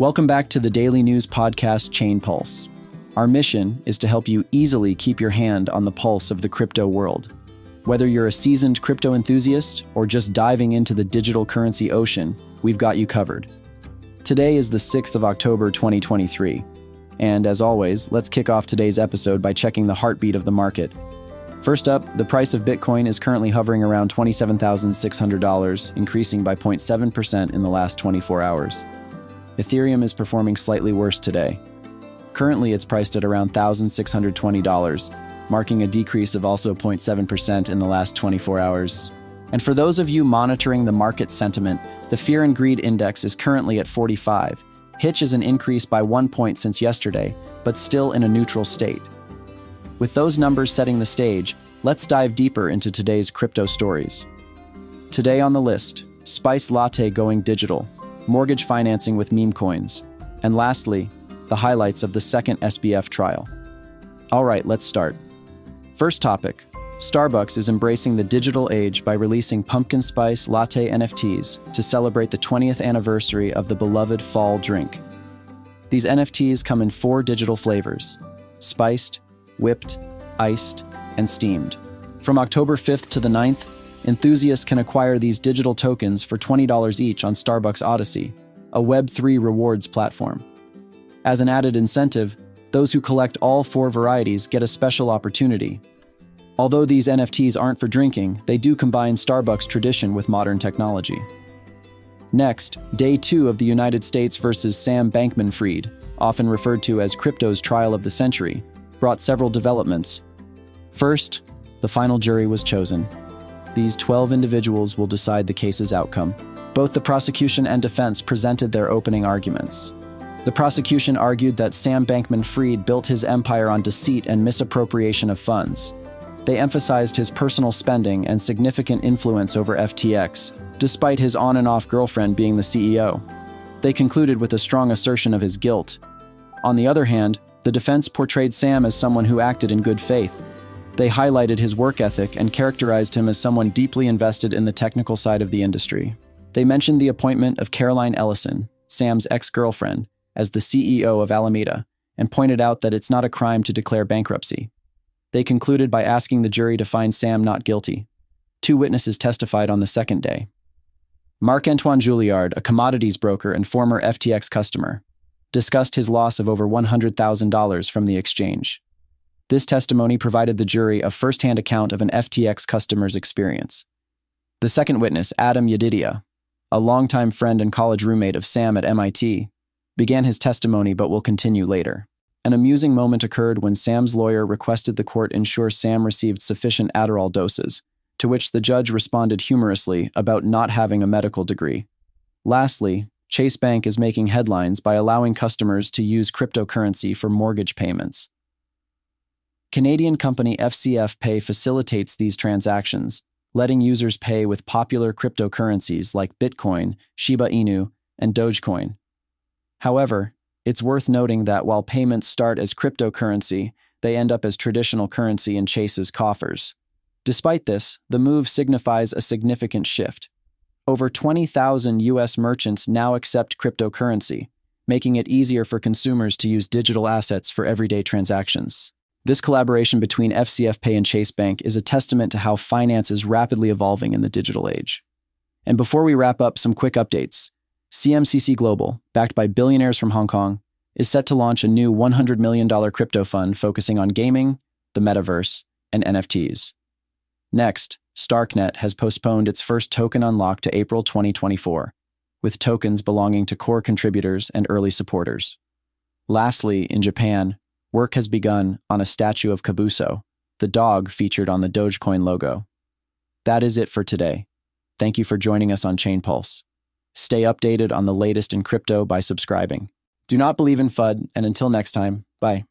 Welcome back to the daily news podcast Chain Pulse. Our mission is to help you easily keep your hand on the pulse of the crypto world. Whether you're a seasoned crypto enthusiast or just diving into the digital currency ocean, we've got you covered. Today is the 6th of October 2023. And as always, let's kick off today's episode by checking the heartbeat of the market. First up, the price of Bitcoin is currently hovering around $27,600, increasing by 0.7% in the last 24 hours. Ethereum is performing slightly worse today. Currently, it's priced at around $1,620, marking a decrease of also 0.7% in the last 24 hours. And for those of you monitoring the market sentiment, the Fear and Greed Index is currently at 45. Hitch is an increase by one point since yesterday, but still in a neutral state. With those numbers setting the stage, let's dive deeper into today's crypto stories. Today on the list, Spice Latte going digital, mortgage financing with meme coins, and lastly, the highlights of the second SBF trial. All right, let's start. First topic Starbucks is embracing the digital age by releasing pumpkin spice latte NFTs to celebrate the 20th anniversary of the beloved fall drink. These NFTs come in four digital flavors spiced, whipped, iced, and steamed. From October 5th to the 9th, enthusiasts can acquire these digital tokens for $20 each on Starbucks Odyssey, a Web3 rewards platform. As an added incentive, those who collect all four varieties get a special opportunity. Although these NFTs aren't for drinking, they do combine Starbucks tradition with modern technology. Next, day two of the United States versus Sam Bankman Fried, often referred to as crypto's trial of the century, brought several developments. First, the final jury was chosen. These 12 individuals will decide the case's outcome. Both the prosecution and defense presented their opening arguments. The prosecution argued that Sam Bankman Fried built his empire on deceit and misappropriation of funds. They emphasized his personal spending and significant influence over FTX, despite his on and off girlfriend being the CEO. They concluded with a strong assertion of his guilt. On the other hand, the defense portrayed Sam as someone who acted in good faith. They highlighted his work ethic and characterized him as someone deeply invested in the technical side of the industry. They mentioned the appointment of Caroline Ellison, Sam's ex girlfriend, as the CEO of Alameda, and pointed out that it's not a crime to declare bankruptcy. They concluded by asking the jury to find Sam not guilty. Two witnesses testified on the second day. Marc Antoine Julliard, a commodities broker and former FTX customer, discussed his loss of over $100,000 from the exchange. This testimony provided the jury a firsthand account of an FTX customer's experience. The second witness, Adam Yedidia, a longtime friend and college roommate of Sam at MIT, began his testimony but will continue later. An amusing moment occurred when Sam's lawyer requested the court ensure Sam received sufficient Adderall doses, to which the judge responded humorously about not having a medical degree. Lastly, Chase Bank is making headlines by allowing customers to use cryptocurrency for mortgage payments. Canadian company FCF Pay facilitates these transactions, letting users pay with popular cryptocurrencies like Bitcoin, Shiba Inu, and Dogecoin. However, it's worth noting that while payments start as cryptocurrency, they end up as traditional currency in Chase's coffers. Despite this, the move signifies a significant shift. Over 20,000 US merchants now accept cryptocurrency, making it easier for consumers to use digital assets for everyday transactions. This collaboration between FCF Pay and Chase Bank is a testament to how finance is rapidly evolving in the digital age. And before we wrap up, some quick updates. CMCC Global, backed by billionaires from Hong Kong, is set to launch a new $100 million crypto fund focusing on gaming, the metaverse, and NFTs. Next, Starknet has postponed its first token unlock to April 2024, with tokens belonging to core contributors and early supporters. Lastly, in Japan, work has begun on a statue of Kabosu, the dog featured on the Dogecoin logo. That is it for today. Thank you for joining us on Chain Pulse. Stay updated on the latest in crypto by subscribing. Do not believe in FUD, and until next time, bye.